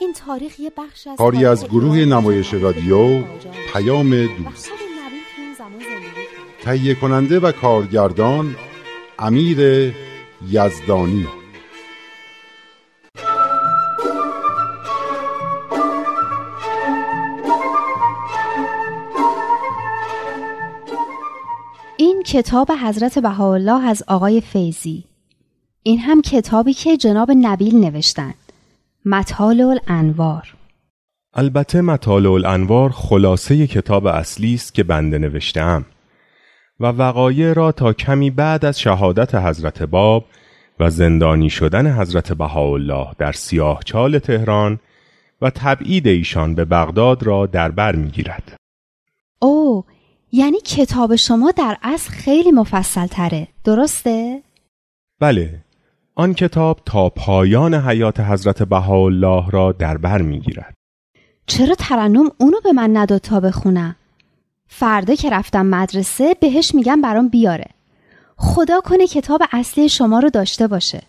این تاریخ یه بخش از کاری از گروه نمایش رادیو پیام دوست. تهیه کننده و کارگردان امیر یزدانی. این کتاب حضرت بهاءالله از آقای فیزی این هم کتابی که جناب نبیل نوشتند مطال الانوار البته مطالع الانوار خلاصه کتاب اصلی است که بنده نوشتم و وقایع را تا کمی بعد از شهادت حضرت باب و زندانی شدن حضرت بهاءالله در سیاهچال تهران و تبعید ایشان به بغداد را در بر می‌گیرد. او یعنی کتاب شما در اصل خیلی مفصل تره درسته؟ بله آن کتاب تا پایان حیات حضرت بهاءالله را در بر می‌گیرد. چرا ترنم اونو به من نداد تا بخونم؟ فردا که رفتم مدرسه بهش میگم برام بیاره. خدا کنه کتاب اصلی شما رو داشته باشه.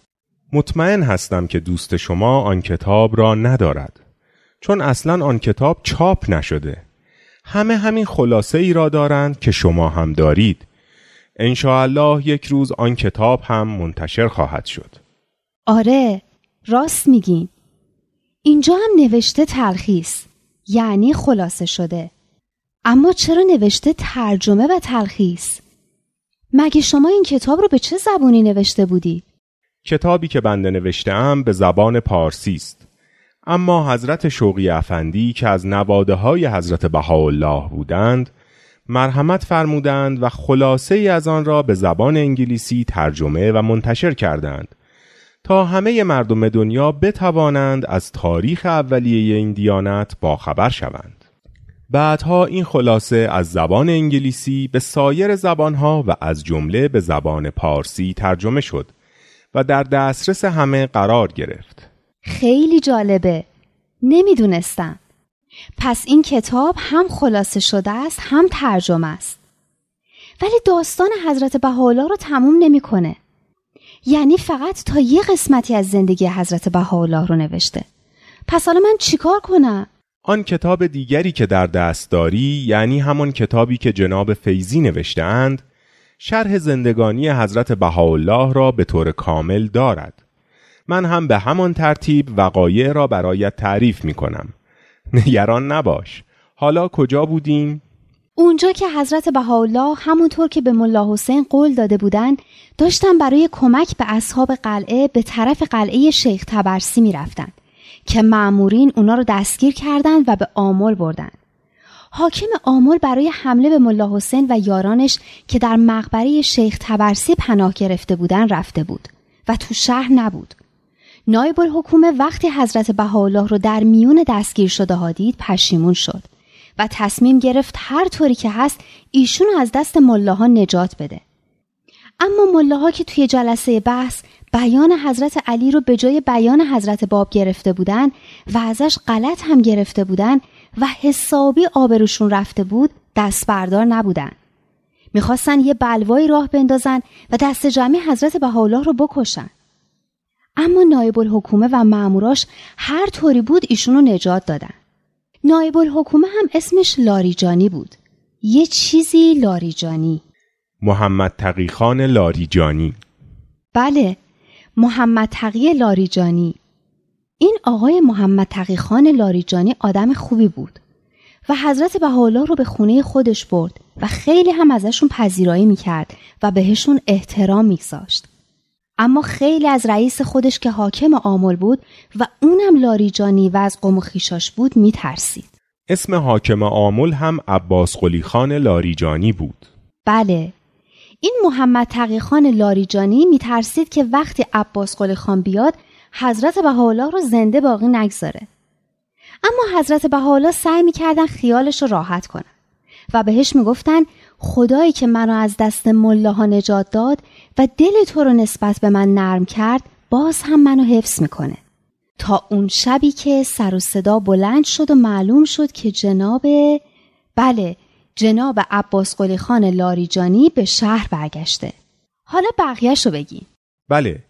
مطمئن هستم که دوست شما آن کتاب را ندارد. چون اصلا آن کتاب چاپ نشده. همه همین خلاصه ای را دارند که شما هم دارید. الله یک روز آن کتاب هم منتشر خواهد شد. آره راست میگین. اینجا هم نوشته تلخیص یعنی خلاصه شده. اما چرا نوشته ترجمه و تلخیص مگه شما این کتاب رو به چه زبونی نوشته بودی؟ کتابی که بنده نوشتم به زبان پارسی است. اما حضرت شوقی افندی که از نواده های حضرت بهاءالله بودند مرحمت فرمودند و خلاصه ای از آن را به زبان انگلیسی ترجمه و منتشر کردند. تا همه مردم دنیا بتوانند از تاریخ اولیه این دیانت باخبر شوند. بعدها این خلاصه از زبان انگلیسی به سایر زبانها و از جمله به زبان پارسی ترجمه شد و در دسترس همه قرار گرفت. خیلی جالبه. نمی‌دونستم. پس این کتاب هم خلاصه شده است هم ترجمه است. ولی داستان حضرت بهاءالله رو تموم نمی‌کنه. یعنی فقط تا یه قسمتی از زندگی حضرت بهاءالله رو نوشته. پس حالا من چیکار کنم؟ آن کتاب دیگری که در دست داری یعنی همان کتابی که جناب فیزی نوشتهاند شرح زندگانی حضرت بهاءالله را به طور کامل دارد. من هم به همان ترتیب وقایع را برایت تعریف می کنم نگران نباش حالا کجا بودیم؟ اونجا که حضرت بهاءالله همونطور که به ملا حسین قول داده بودند داشتن برای کمک به اصحاب قلعه به طرف قلعه شیخ تبرسی می‌رفتند که معمورین اونا رو دستگیر کردند و به آمل بردند. حاکم آمل برای حمله به ملا حسین و یارانش که در مقبره شیخ تبرسی پناه گرفته بودند رفته بود و تو شهر نبود. نایب الحکومه وقتی حضرت بهاءالله رو در میون دستگیر شده ها دید پشیمون شد و تصمیم گرفت هر طوری که هست ایشون از دست ملاها نجات بده. اما ملاها که توی جلسه بحث بیان حضرت علی رو به جای بیان حضرت باب گرفته بودن و ازش غلط هم گرفته بودن و حسابی آبروشون رفته بود دست بردار نبودن. می‌خواستن یه بلوایی راه بندازن و دست جمعی حضرت بهاءالله رو بکشن. اما نایب الحکومه و ماموراش هر طوری بود ایشونو نجات دادن. نایب الحکومه هم اسمش لاریجانی بود. یه چیزی لاریجانی. محمد تقیخان لاریجانی بله محمد تقی لاریجانی این آقای محمد تقی خان لاریجانی آدم خوبی بود و حضرت بهاءالله رو به خونه خودش برد و خیلی هم ازشون پذیرایی می‌کرد و بهشون احترام میگذاشت اما خیلی از رئیس خودش که حاکم آمل بود و اونم لاریجانی و از قوم و خیشاش بود میترسید. اسم حاکم آمل هم عباس قلی خان لاریجانی بود. بله. این محمد تقیخان لاریجانی میترسید که وقتی عباس قلی خان بیاد حضرت بهاءالله رو زنده باقی نگذاره. اما حضرت بهاءالله سعی می‌کردن خیالش رو راحت کنن و بهش می‌گفتن خدایی که منو از دست ملاها نجات داد و دل تو رو نسبت به من نرم کرد باز هم منو حفظ می‌کنه. تا اون شبی که سر و صدا بلند شد و معلوم شد که جناب بله جناب عباس قلی خان لاریجانی به شهر برگشته. حالا بقیهش رو بگی بله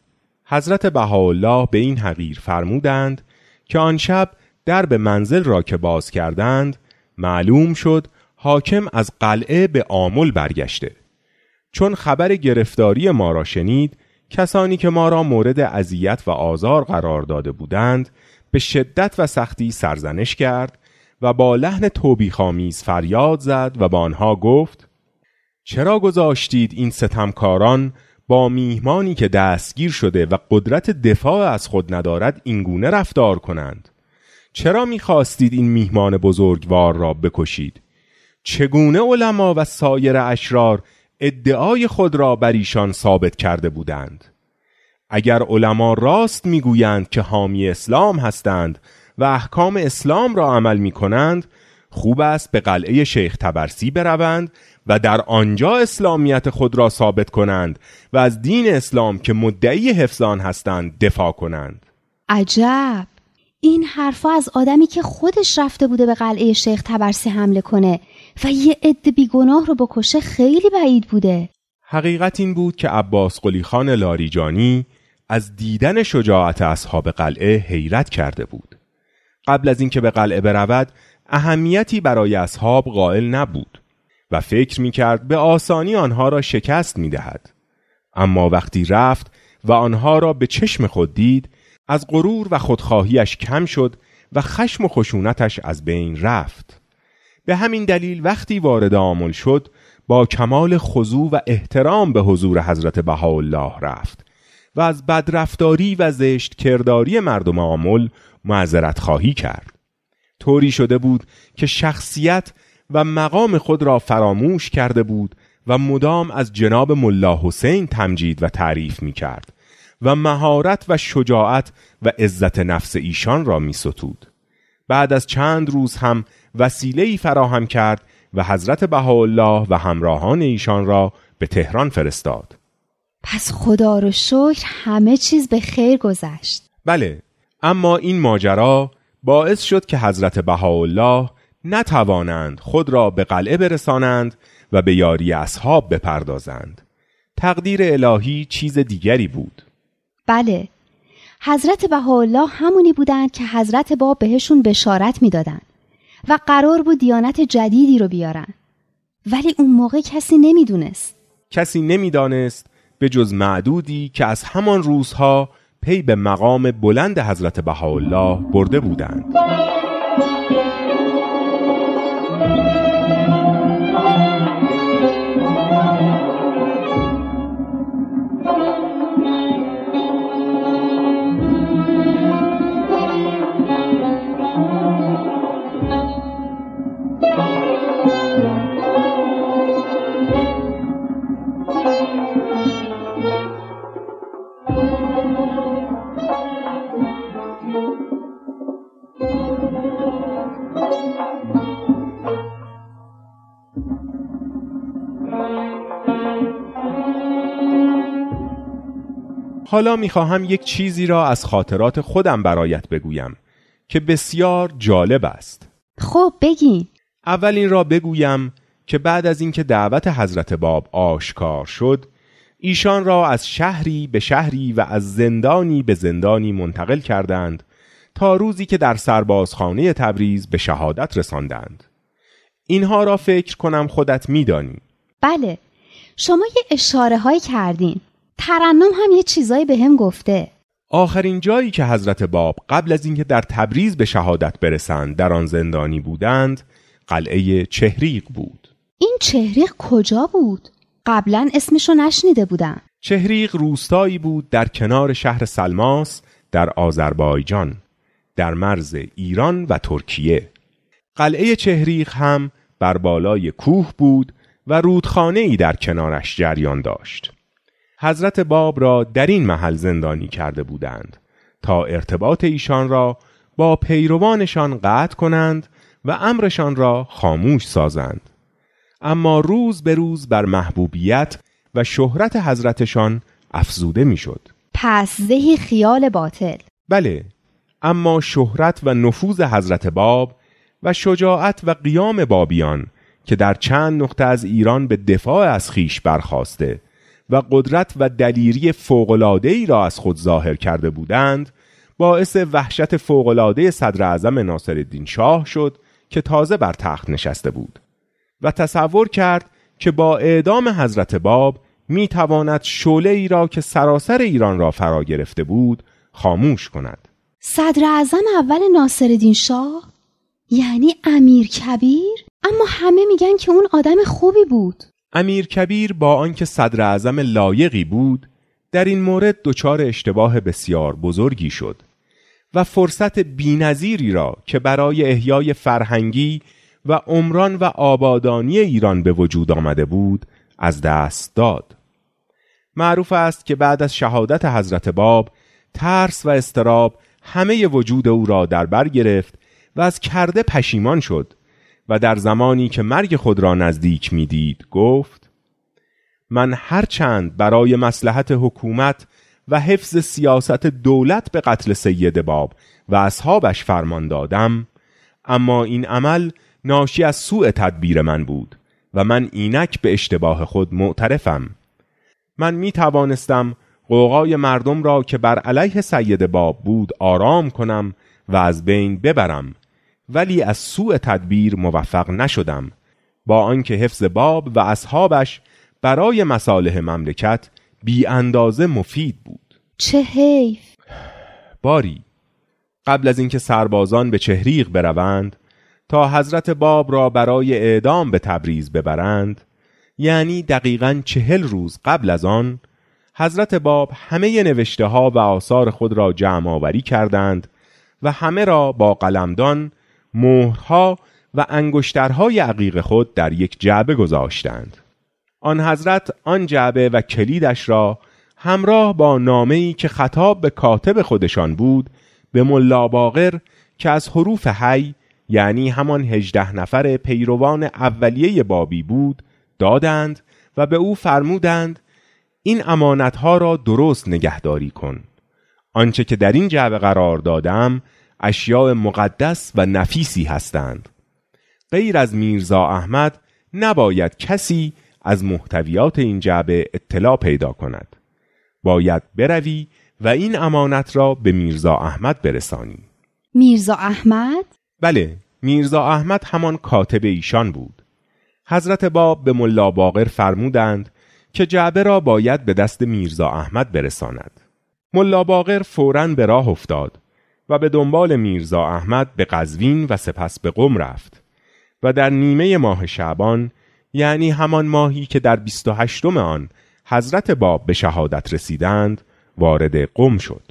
حضرت بهاءالله به این حقیر فرمودند که آن شب در به منزل را که باز کردند معلوم شد حاکم از قلعه به آمل برگشته. چون خبر گرفتاری ما را شنید کسانی که ما را مورد اذیت و آزار قرار داده بودند به شدت و سختی سرزنش کرد و با لحن توبیخامیز فریاد زد و با آنها گفت چرا گذاشتید این ستمکاران با میهمانی که دستگیر شده و قدرت دفاع از خود ندارد اینگونه رفتار کنند؟ چرا می‌خواستید این میهمان بزرگوار را بکشید؟ چگونه علما و سایر اشرار ادعای خود را بر ایشان ثابت کرده بودند. اگر علما راست می‌گویند که حامی اسلام هستند و احکام اسلام را عمل می کنند خوب است به قلعه شیخ تبرسی بروند و در آنجا اسلامیت خود را ثابت کنند و از دین اسلام که مدعی حفظان هستند دفاع کنند. عجب! این حرفا از آدمی که خودش رفته بوده به قلعه شیخ تبرسی حمله کنه و یه عده بیگناه رو بکشه خیلی بعید بوده حقیقت این بود که عباس قلی خان لاریجانی از دیدن شجاعت اصحاب قلعه حیرت کرده بود قبل از اینکه به قلعه برود اهمیتی برای اصحاب قائل نبود و فکر می کرد به آسانی آنها را شکست می دهد. اما وقتی رفت و آنها را به چشم خود دید از غرور و خودخواهیش کم شد و خشم و خشونتش از بین رفت. به همین دلیل وقتی وارد آمل شد با کمال خضوع و احترام به حضور حضرت بهاءالله رفت و از بدرفتاری و زشت کرداری مردم آمل معذرت خواهی کرد. طوری شده بود که شخصیت و مقام خود را فراموش کرده بود و مدام از جناب ملا حسین تمجید و تعریف می کرد و مهارت و شجاعت و عزت نفس ایشان را می ستود. بعد از چند روز هم وسیله ای فراهم کرد و حضرت بهاءالله و همراهان ایشان را به تهران فرستاد. پس خدا رو شکر همه چیز به خیر گذشت. بله اما این ماجرا باعث شد که حضرت بهاءالله نتوانند خود را به قلعه برسانند و به یاری اصحاب بپردازند تقدیر الهی چیز دیگری بود بله. حضرت بهاءالله همونی بودند که حضرت باب بهشون بشارت می‌دادند و قرار بود دیانت جدیدی رو بیارن. ولی اون موقع کسی نمی‌دونست. کسی نمی‌دانست به جز معدودی که از همان روزها پی به مقام بلند حضرت بهاءالله برده بودند. حالا می‌خواهم یک چیزی را از خاطرات خودم برایت بگویم که بسیار جالب است. خب بگین. اول را بگویم که بعد از اینکه دعوت حضرت باب آشکار شد ایشان را از شهری به شهری و از زندانی به زندانی منتقل کردند تا روزی که در سربازخانه تبریز به شهادت رساندند. اینها را فکر کنم خودت میدانی. بله شما یه اشاره های کردین. ترنم هم یه چیزایی به هم گفته. آخرین جایی که حضرت باب قبل از اینکه در تبریز به شهادت برسند در آن زندانی بودند قلعه چهریق بود. این چهریق کجا بود؟ قبلا اسمشو نشنیده بودم. چهریق روستایی بود در کنار شهر سلماس در آذربایجان در مرز ایران و ترکیه. قلعه چهریق هم بر بالای کوه بود و رودخانه ای در کنارش جریان داشت. حضرت باب را در این محل زندانی کرده بودند تا ارتباط ایشان را با پیروانشان قطع کنند و امرشان را خاموش سازند اما روز به روز بر محبوبیت و شهرت حضرتشان افزوده می‌شد. پس زهی خیال باطل بله اما شهرت و نفوذ حضرت باب و شجاعت و قیام بابیان که در چند نقطه از ایران به دفاع از خیش برخواسته و قدرت و دلیری ای را از خود ظاهر کرده بودند باعث وحشت فوقالعاده صدر اعظم ناصرالدین شاه شد که تازه بر تخت نشسته بود و تصور کرد که با اعدام حضرت باب می تواند شعله ای را که سراسر ایران را فرا گرفته بود خاموش کند. صدر اعظم اول ناصرالدین شاه؟ یعنی امیر کبیر؟ اما همه میگن که اون آدم خوبی بود. امیر کبیر با آنکه صدر اعظم لایقی بود در این مورد دچار اشتباه بسیار بزرگی شد و فرصت بینظیری را که برای احیای فرهنگی و عمران و آبادانی ایران به وجود آمده بود از دست داد. معروف است که بعد از شهادت حضرت باب ترس و استراب همه وجود او را در بر گرفت و از کرده پشیمان شد. و در زمانی که مرگ خود را نزدیک می‌دید گفت من هرچند برای مسلحت حکومت و حفظ سیاست دولت به قتل سید باب و اصحابش فرمان دادم اما این عمل ناشی از سوء تدبیر من بود و من اینک به اشتباه خود معترفم. من می توانستم قوقای مردم را که بر علیه سید باب بود آرام کنم و از بین ببرم. ولی از سوء تدبیر موفق نشدم. با آنکه حفظ باب و اصحابش برای مصالح مملکت بی اندازه مفید بود. چه حیف. باری قبل از اینکه سربازان به چهریق بروند تا حضرت باب را برای اعدام به تبریز ببرند یعنی دقیقا چهل روز قبل از آن حضرت باب همه نوشته ها و آثار خود را جمع آوری کردند و همه را با قلمدان مهرها و انگشترهای عقیق خود در یک جعبه گذاشتند. آن حضرت آن جعبه و کلیدش را همراه با نامه‌ای که خطاب به کاتب خودشان بود به ملا باقر که از حروف حی یعنی همان هجده نفر پیروان اولیه بابی بود دادند و به او فرمودند این امانتها را درست نگهداری کن. آنچه که در این جعبه قرار دادم اشیاء مقدس و نفیسی هستند. غیر از میرزا احمد نباید کسی از محتویات این جعبه اطلاع پیدا کند. باید بروی و این امانت را به میرزا احمد برسانی. میرزا احمد؟ بله میرزا احمد همان کاتب ایشان بود. حضرت باب به ملا باقر فرمودند که جعبه را باید به دست میرزا احمد برساند. ملا باقر فوراً به راه افتاد. و به دنبال میرزا احمد به قزوین و سپس به قم رفت. و در نیمه ماه شعبان یعنی همان ماهی که در 28 آن حضرت باب به شهادت رسیدند وارد قم شد.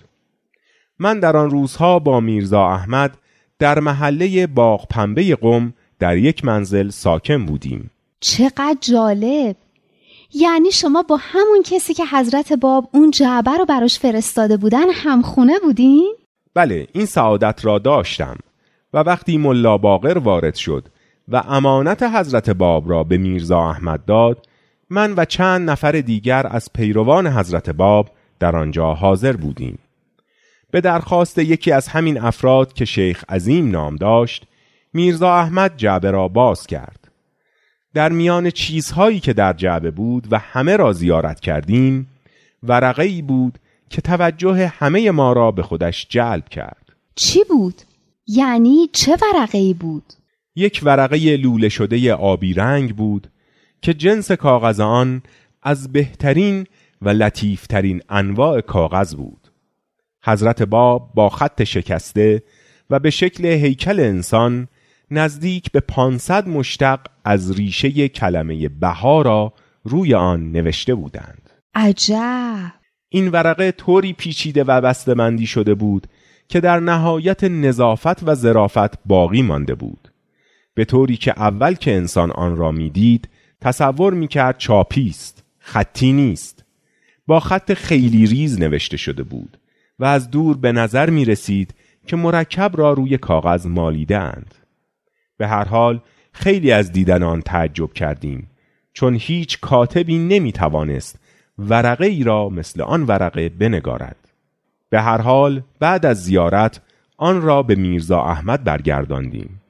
من در آن روزها با میرزا احمد در محله باغ پنبه قم در یک منزل ساکن بودیم. چقدر جالب! یعنی شما با همون کسی که حضرت باب اون جعبه رو براش فرستاده بودن همخونه بودین؟ بله این سعادت را داشتم و وقتی ملا باقر وارد شد و امانت حضرت باب را به میرزا احمد داد من و چند نفر دیگر از پیروان حضرت باب در آنجا حاضر بودیم. به درخواست یکی از همین افراد که شیخ عظیم نام داشت میرزا احمد جعبه را باز کرد. در میان چیزهایی که در جعبه بود و همه را زیارت کردیم ورقه ای بود که توجه همه ما را به خودش جلب کرد چی بود؟ یعنی چه ورقه ای بود؟ یک ورقه لوله شده آبی رنگ بود که جنس کاغذ آن از بهترین و لطیفترین انواع کاغذ بود حضرت باب با خط شکسته و به شکل هیکل انسان نزدیک به 500 مشتق از ریشه کلمه بها را روی آن نوشته بودند عجب این ورقه طوری پیچیده و بسته‌بندی شده بود که در نهایت نظافت و ظرافت باقی مانده بود به طوری که اول که انسان آن را می‌دید تصور می‌کرد چاپی است خطی نیست با خط خیلی ریز نوشته شده بود و از دور به نظر می رسید که مرکب را روی کاغذ مالیدند. به هر حال خیلی از دیدن آن تعجب کردیم چون هیچ کاتبی نمی توانست ورقه ای را مثل آن ورقه بنگارد. به هر حال بعد از زیارت آن را به میرزا احمد برگرداندیم.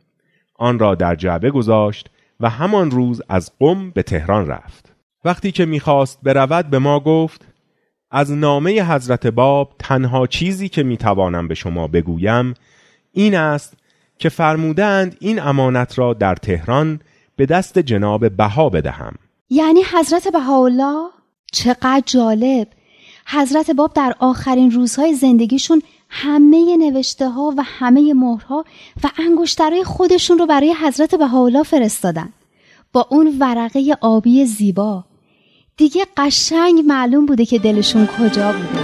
آن را در جعبه گذاشت و همان روز از قم به تهران رفت. وقتی که می‌خواست برود به ما گفت از نامه حضرت باب تنها چیزی که می‌توانم به شما بگویم این است که فرمودند این امانت را در تهران به دست جناب بها بدهم یعنی حضرت بهاءالله چقدر جالب. حضرت باب در آخرین روزهای زندگیشون همه نوشته ها و همه مهرها و انگشترهای خودشون رو برای حضرت بهاءالله فرستادن. با اون ورقه آبی زیبا. دیگه قشنگ معلوم بوده که دلشون کجا بوده.